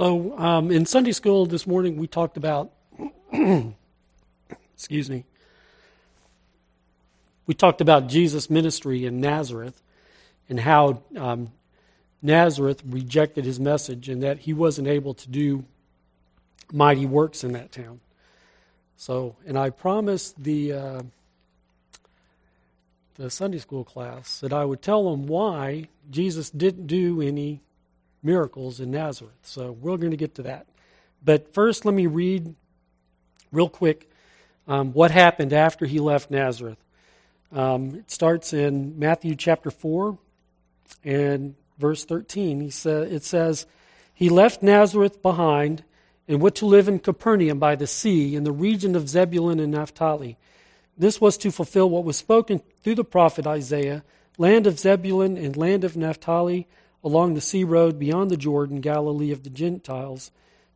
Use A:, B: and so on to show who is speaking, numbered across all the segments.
A: So, um, in Sunday school this morning, we talked about, excuse me, we talked about Jesus' ministry in Nazareth and how um, Nazareth rejected his message and that he wasn't able to do mighty works in that town. So, and I promised the uh, the Sunday school class that I would tell them why Jesus didn't do any miracles in Nazareth. So we're going to get to that. But first, let me read real quick um, what happened after he left Nazareth. Um, it starts in Matthew chapter 4 and verse 13. He sa- it says, He left Nazareth behind and went to live in Capernaum by the sea in the region of Zebulun and Naphtali. This was to fulfill what was spoken through the prophet Isaiah land of Zebulun and land of Naphtali, along the sea road beyond the Jordan, Galilee of the Gentiles.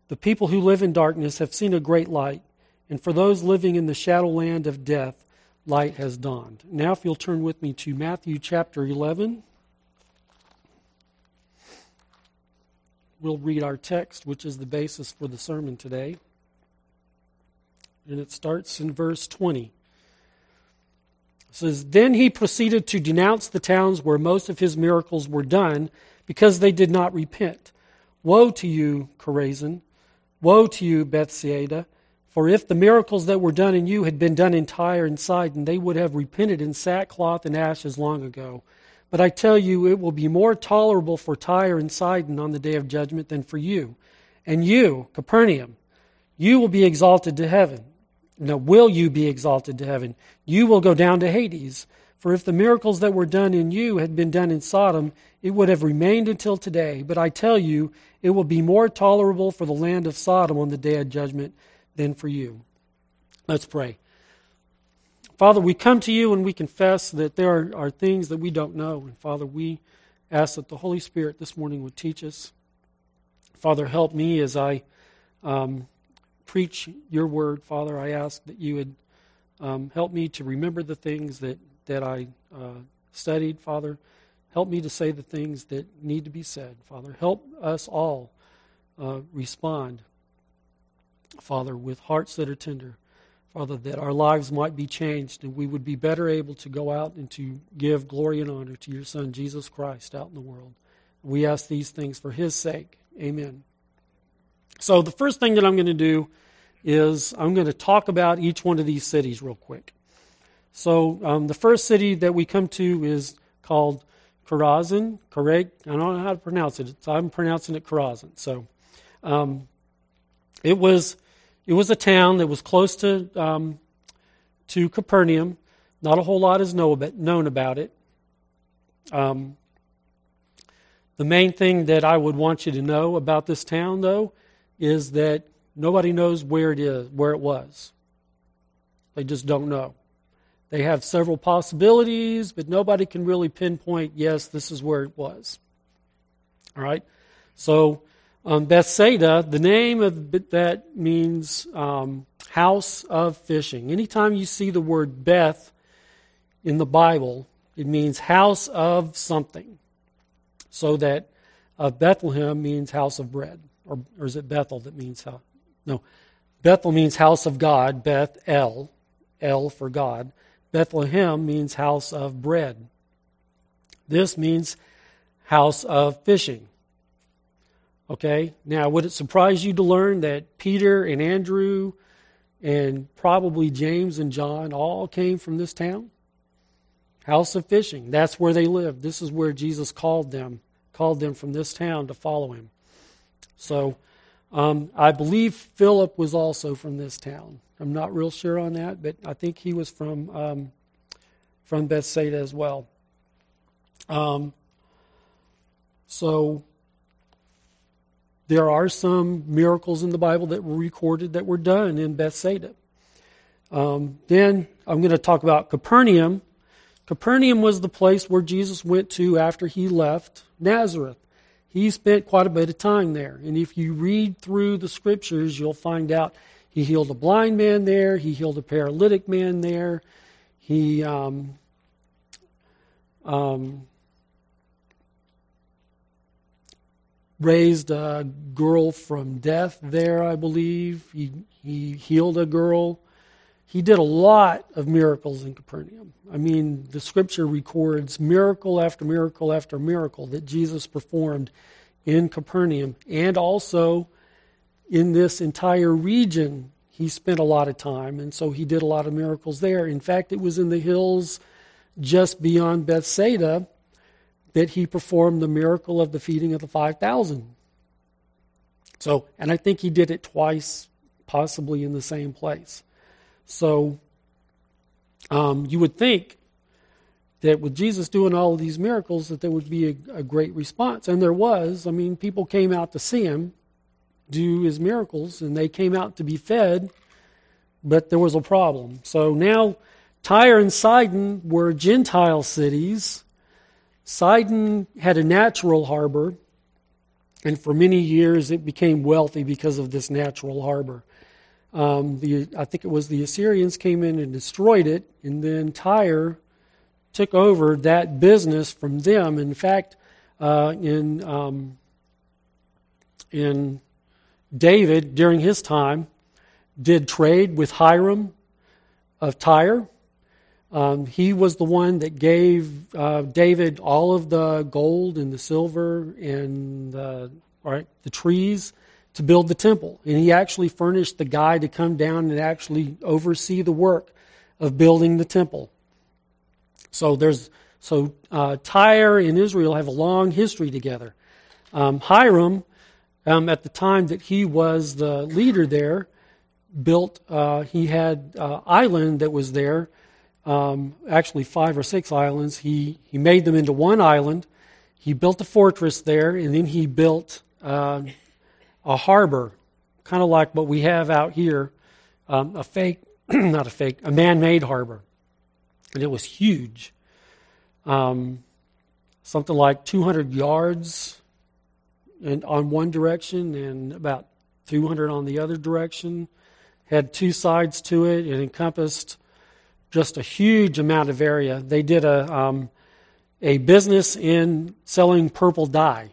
A: The people who live in darkness have seen a great light, and for those living in the shadow land of death, light has dawned. Now, if you'll turn with me to Matthew chapter 11. We'll read our text, which is the basis for the sermon today. And it starts in verse 20. It says, Then he proceeded to denounce the towns where most of his miracles were done because they did not repent. Woe to you, Chorazin! Woe to you, Bethsaida! For if the miracles that were done in you had been done in Tyre and Sidon, they would have repented in sackcloth and ashes long ago. But I tell you, it will be more tolerable for Tyre and Sidon on the day of judgment than for you. And you, Capernaum, you will be exalted to heaven. No, will you be exalted to heaven? You will go down to Hades. For if the miracles that were done in you had been done in Sodom, it would have remained until today. But I tell you, it will be more tolerable for the land of Sodom on the day of judgment than for you. Let's pray. Father, we come to you and we confess that there are, are things that we don't know. And Father, we ask that the Holy Spirit this morning would teach us. Father, help me as I um, preach your word. Father, I ask that you would um, help me to remember the things that, that I uh, studied. Father, help me to say the things that need to be said. Father, help us all uh, respond Father, with hearts that are tender, Father, that our lives might be changed and we would be better able to go out and to give glory and honor to your Son, Jesus Christ, out in the world. We ask these things for his sake. Amen. So, the first thing that I'm going to do is I'm going to talk about each one of these cities real quick. So, um, the first city that we come to is called Chorazin. Correct? I don't know how to pronounce it. I'm pronouncing it Chorazin. So, um, it was it was a town that was close to, um, to Capernaum. Not a whole lot is know about, known about it. Um, the main thing that I would want you to know about this town, though, is that nobody knows where it is, where it was. They just don't know. They have several possibilities, but nobody can really pinpoint, yes, this is where it was. All right? So um, Bethsaida, the name of that means um, house of fishing. Anytime you see the word Beth in the Bible, it means house of something. So that uh, Bethlehem means house of bread. Or, or is it Bethel that means house? No. Bethel means house of God, Beth El, El for God. Bethlehem means house of bread. This means house of fishing. Okay? Now, would it surprise you to learn that Peter and Andrew and probably James and John all came from this town? House of fishing. That's where they lived. This is where Jesus called them, called them from this town to follow him. So, um, I believe Philip was also from this town. I'm not real sure on that, but I think he was from um, from Bethsaida as well. Um, so there are some miracles in the Bible that were recorded that were done in Bethsaida. Um, then I'm going to talk about Capernaum. Capernaum was the place where Jesus went to after he left Nazareth. He spent quite a bit of time there. And if you read through the scriptures, you'll find out he healed a blind man there, he healed a paralytic man there, he um, um, raised a girl from death there, I believe. He, he healed a girl. He did a lot of miracles in Capernaum. I mean, the scripture records miracle after miracle after miracle that Jesus performed in Capernaum and also in this entire region. He spent a lot of time, and so he did a lot of miracles there. In fact, it was in the hills just beyond Bethsaida that he performed the miracle of the feeding of the 5,000. So, and I think he did it twice, possibly in the same place. So, um, you would think that with Jesus doing all of these miracles, that there would be a, a great response, and there was. I mean, people came out to see him do his miracles, and they came out to be fed, but there was a problem. So now, Tyre and Sidon were Gentile cities Sidon had a natural harbor, and for many years it became wealthy because of this natural harbor. Um, the, I think it was the Assyrians came in and destroyed it, and then Tyre took over that business from them. In fact, uh, in um, in David during his time, did trade with Hiram of Tyre, um, he was the one that gave uh, David all of the gold and the silver and the, right, the trees to build the temple. And he actually furnished the guy to come down and actually oversee the work of building the temple. So there's so uh, Tyre and Israel have a long history together. Um, Hiram, um, at the time that he was the leader there, built. Uh, he had uh, island that was there um, actually five or six islands. He, he made them into one island. He built a fortress there, and then he built uh, a harbor, kind of like what we have out here, um, a fake, not a fake, a man made harbor. And it was huge. Um, something like 200 yards in, on one direction and about 200 on the other direction. Had two sides to it. It encompassed just a huge amount of area. They did a, um, a business in selling purple dye,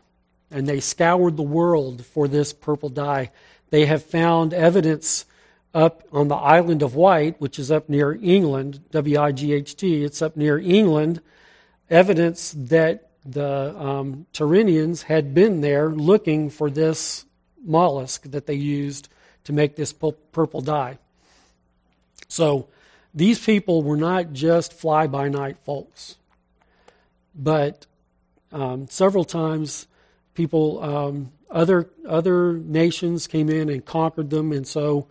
A: and they scoured the world for this purple dye. They have found evidence up on the island of Wight, which is up near England, W I G H T, it's up near England, evidence that the um, Tyrrhenians had been there looking for this mollusk that they used to make this purple dye. So, these people were not just fly by night folks, but um, several times people, um, other, other nations came in and conquered them, and so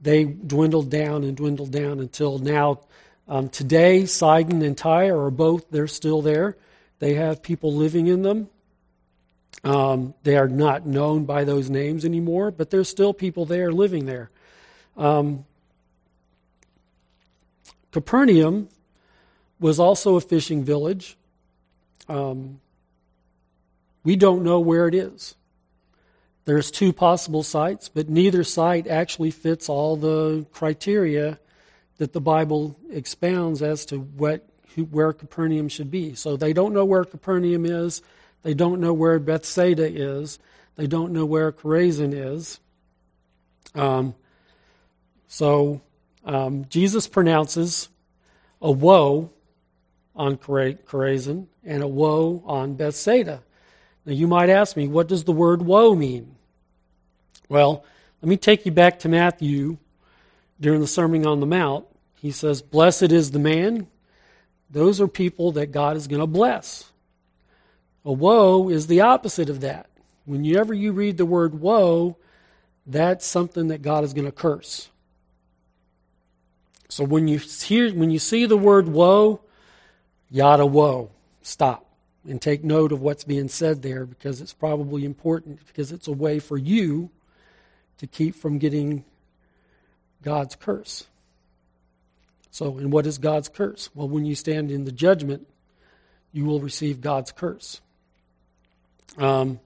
A: they dwindled down and dwindled down until now. Um, today, Sidon and Tyre are both, they're still there. They have people living in them. Um, they are not known by those names anymore, but there's still people there living there. Um, Capernaum was also a fishing village. Um, we don't know where it is. There's two possible sites, but neither site actually fits all the criteria that the Bible expounds as to what where Capernaum should be. So they don't know where Capernaum is. They don't know where Bethsaida is. They don't know where Chorazin is. Um, so um, Jesus pronounces a woe on Chorazin and a woe on Bethsaida. Now, you might ask me, what does the word woe mean? Well, let me take you back to Matthew during the Sermon on the Mount. He says, Blessed is the man. Those are people that God is going to bless. A woe is the opposite of that. Whenever you read the word woe, that's something that God is going to curse. So when you hear when you see the word woe, yada woe, stop and take note of what's being said there because it's probably important because it's a way for you to keep from getting God's curse. So, and what is God's curse? Well, when you stand in the judgment, you will receive God's curse. Um,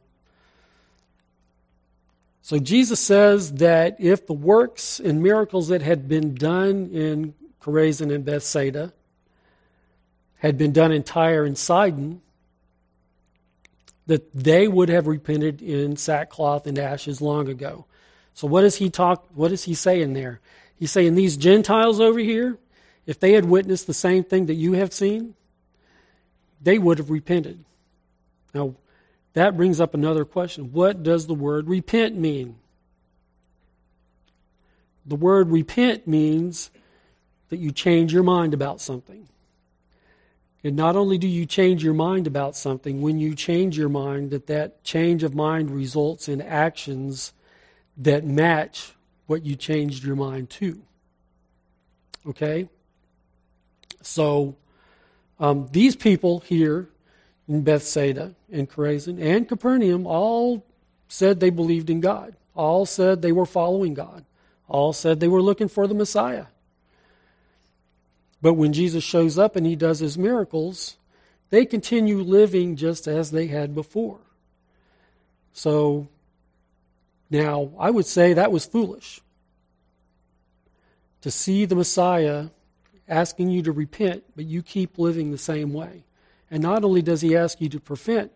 A: so Jesus says that if the works and miracles that had been done in Chorazin and Bethsaida had been done in Tyre and Sidon, that they would have repented in sackcloth and ashes long ago. So what does he talk what is he saying there? He's saying these Gentiles over here, if they had witnessed the same thing that you have seen, they would have repented. Now, that brings up another question. What does the word repent mean? The word repent means that you change your mind about something. And not only do you change your mind about something, when you change your mind, that that change of mind results in actions that match what you changed your mind to. Okay? So, um, these people here in Bethsaida and Chorazin and Capernaum all said they believed in God. All said they were following God. All said they were looking for the Messiah. But when Jesus shows up and he does his miracles, they continue living just as they had before. So now, I would say that was foolish. To see the Messiah asking you to repent, but you keep living the same way. And not only does he ask you to prevent,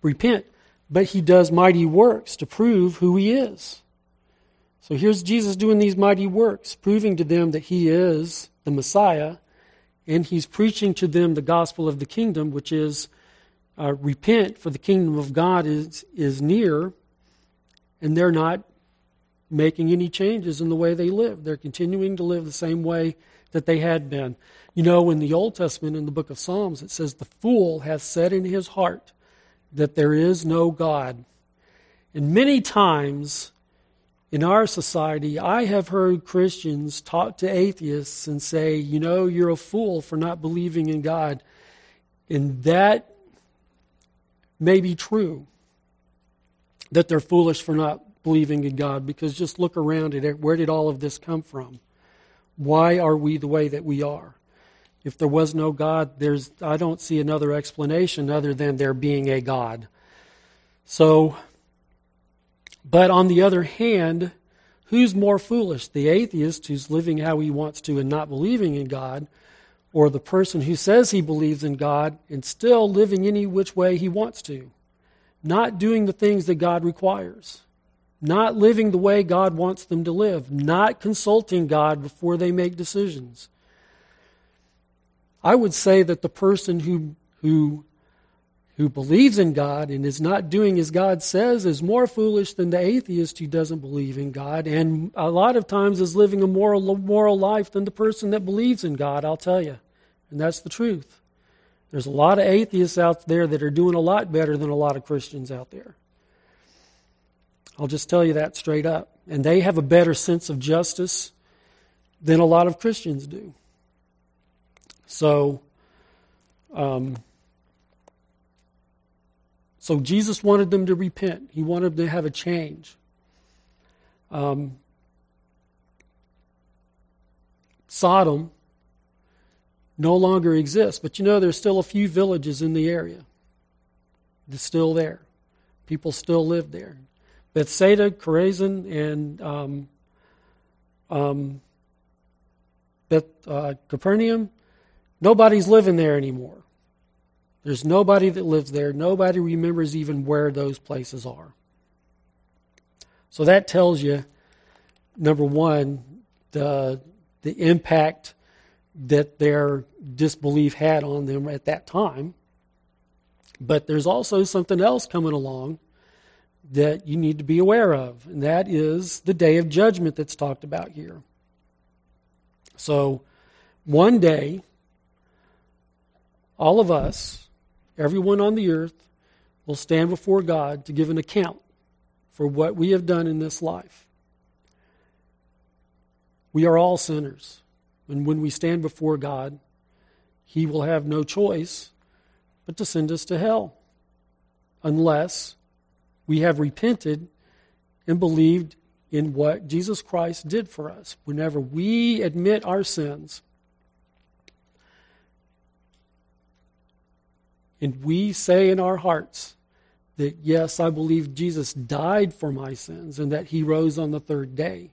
A: repent, but he does mighty works to prove who he is. So here's Jesus doing these mighty works, proving to them that he is the Messiah, and he's preaching to them the gospel of the kingdom, which is uh, repent, for the kingdom of God is, is near, and they're not making any changes in the way they live. They're continuing to live the same way that they had been. You know, in the Old Testament, in the book of Psalms, it says, The fool hath said in his heart that there is no God. And many times in our society, I have heard Christians talk to atheists and say, You know, you're a fool for not believing in God. And that may be true, that they're foolish for not believing in God, because just look around at it. Where did all of this come from? Why are we the way that we are? If there was no God, there's I don't see another explanation other than there being a God. So but on the other hand, who's more foolish? The atheist who's living how he wants to and not believing in God, or the person who says he believes in God and still living any which way he wants to, not doing the things that God requires? not living the way God wants them to live, not consulting God before they make decisions. I would say that the person who, who, who believes in God and is not doing as God says is more foolish than the atheist who doesn't believe in God, and a lot of times is living a moral, moral life than the person that believes in God, I'll tell you. And that's the truth. There's a lot of atheists out there that are doing a lot better than a lot of Christians out there. I'll just tell you that straight up. And they have a better sense of justice than a lot of Christians do. So, um, so Jesus wanted them to repent. He wanted them to have a change. Um, Sodom no longer exists, but you know there's still a few villages in the area. It's still there. People still live there. Bethsaida, Chorazin, and um, um, Beth, uh, Capernaum, nobody's living there anymore. There's nobody that lives there. Nobody remembers even where those places are. So that tells you, number one, the the impact that their disbelief had on them at that time. But there's also something else coming along that you need to be aware of, and that is the day of judgment that's talked about here. So, one day, all of us, everyone on the earth, will stand before God to give an account for what we have done in this life. We are all sinners. And when we stand before God, He will have no choice but to send us to hell unless we have repented and believed in what Jesus Christ did for us. Whenever we admit our sins and we say in our hearts that, yes, I believe Jesus died for my sins and that he rose on the third day,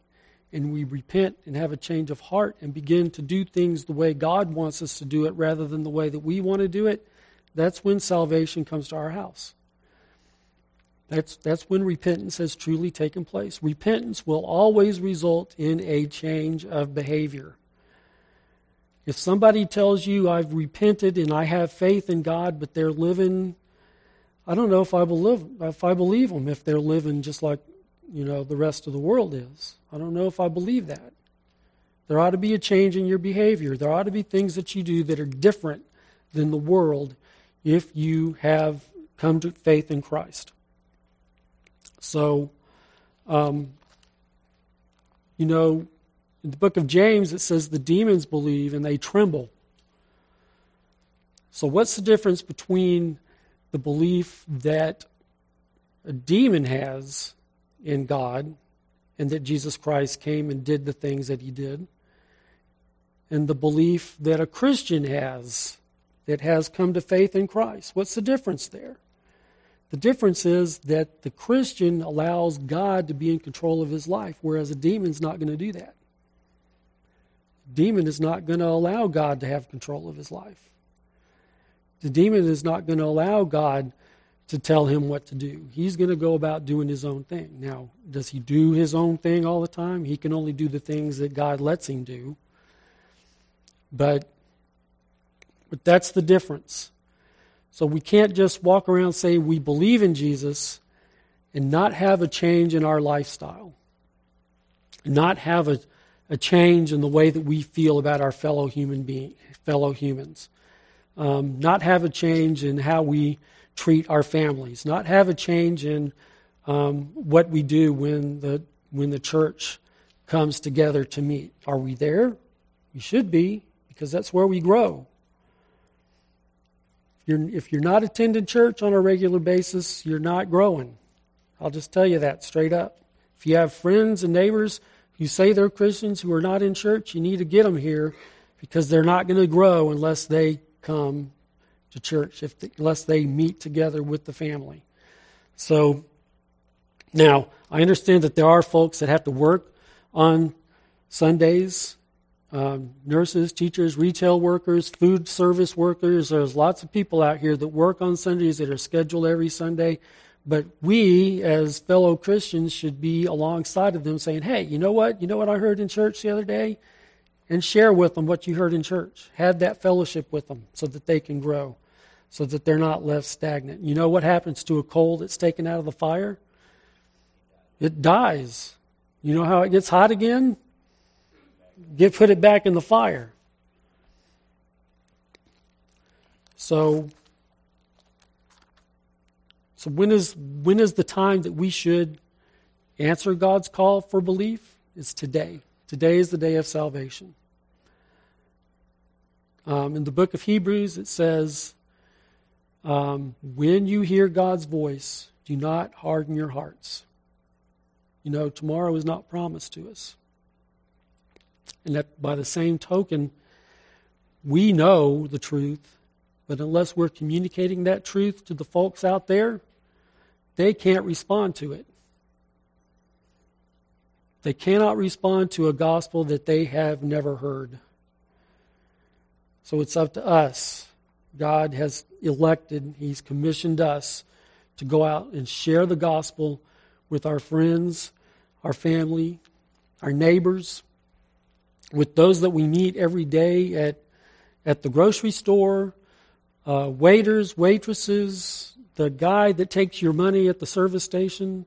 A: and we repent and have a change of heart and begin to do things the way God wants us to do it rather than the way that we want to do it, that's when salvation comes to our house. That's, that's when repentance has truly taken place. Repentance will always result in a change of behavior. If somebody tells you, I've repented and I have faith in God, but they're living, I don't know if I believe, if I believe them, if they're living just like, you know, the rest of the world is. I don't know if I believe that. There ought to be a change in your behavior. There ought to be things that you do that are different than the world if you have come to faith in Christ. So, um, you know, in the book of James, it says the demons believe and they tremble. So, what's the difference between the belief that a demon has in God and that Jesus Christ came and did the things that he did, and the belief that a Christian has that has come to faith in Christ? What's the difference there? The difference is that the Christian allows God to be in control of his life, whereas a demon's not going to do that. Demon is not going to allow God to have control of his life. The demon is not going to allow God to tell him what to do. He's going to go about doing his own thing. Now, does he do his own thing all the time? He can only do the things that God lets him do. But but that's the difference. So we can't just walk around say we believe in Jesus and not have a change in our lifestyle, not have a, a change in the way that we feel about our fellow human being, fellow humans, um, not have a change in how we treat our families, not have a change in um, what we do when the when the church comes together to meet. Are we there? We should be because that's where we grow If you're, if you're not attending church on a regular basis, you're not growing. I'll just tell you that straight up. If you have friends and neighbors who say they're Christians who are not in church, you need to get them here because they're not going to grow unless they come to church, if they, unless they meet together with the family. So, now, I understand that there are folks that have to work on Sundays um, nurses, teachers, retail workers, food service workers. There's lots of people out here that work on Sundays that are scheduled every Sunday. But we, as fellow Christians, should be alongside of them saying, hey, you know what? You know what I heard in church the other day? And share with them what you heard in church. Have that fellowship with them so that they can grow, so that they're not left stagnant. You know what happens to a coal that's taken out of the fire? It dies. You know how it gets hot again? get put it back in the fire. So so when is when is the time that we should answer God's call for belief? It's today. Today is the day of salvation. Um, in the book of Hebrews, it says, um, "When you hear God's voice, do not harden your hearts." You know, tomorrow is not promised to us. And that by the same token, we know the truth, but unless we're communicating that truth to the folks out there, they can't respond to it. They cannot respond to a gospel that they have never heard. So it's up to us. God has elected, He's commissioned us to go out and share the gospel with our friends, our family, our neighbors, with those that we meet every day at, at the grocery store, uh, waiters, waitresses, the guy that takes your money at the service station.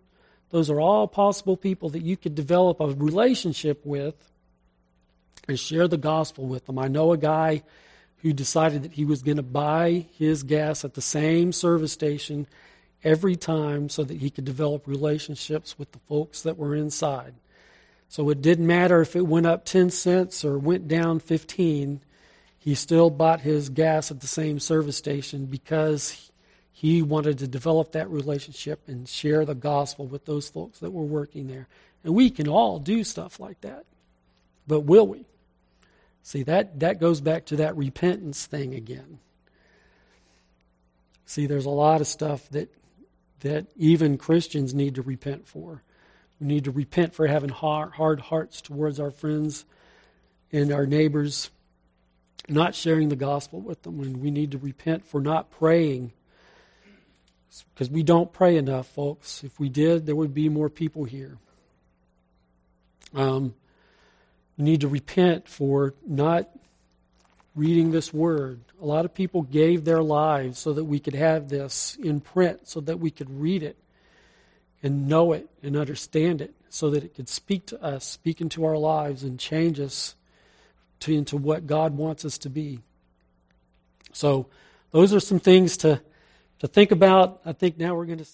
A: Those are all possible people that you could develop a relationship with and share the gospel with them. I know a guy who decided that he was going to buy his gas at the same service station every time so that he could develop relationships with the folks that were inside. So it didn't matter if it went up 10 cents or went down 15. He still bought his gas at the same service station because he wanted to develop that relationship and share the gospel with those folks that were working there. And we can all do stuff like that. But will we? See, that, that goes back to that repentance thing again. See, there's a lot of stuff that, that even Christians need to repent for. We need to repent for having hard, hard hearts towards our friends and our neighbors, not sharing the gospel with them. And we need to repent for not praying Because we don't pray enough, folks. If we did, there would be more people here. Um, we need to repent for not reading this word. A lot of people gave their lives so that we could have this in print, so that we could read it and know it and understand it, so that it could speak to us, speak into our lives, and change us to, into what God wants us to be. So, those are some things to, to think about. I think now we're going to see.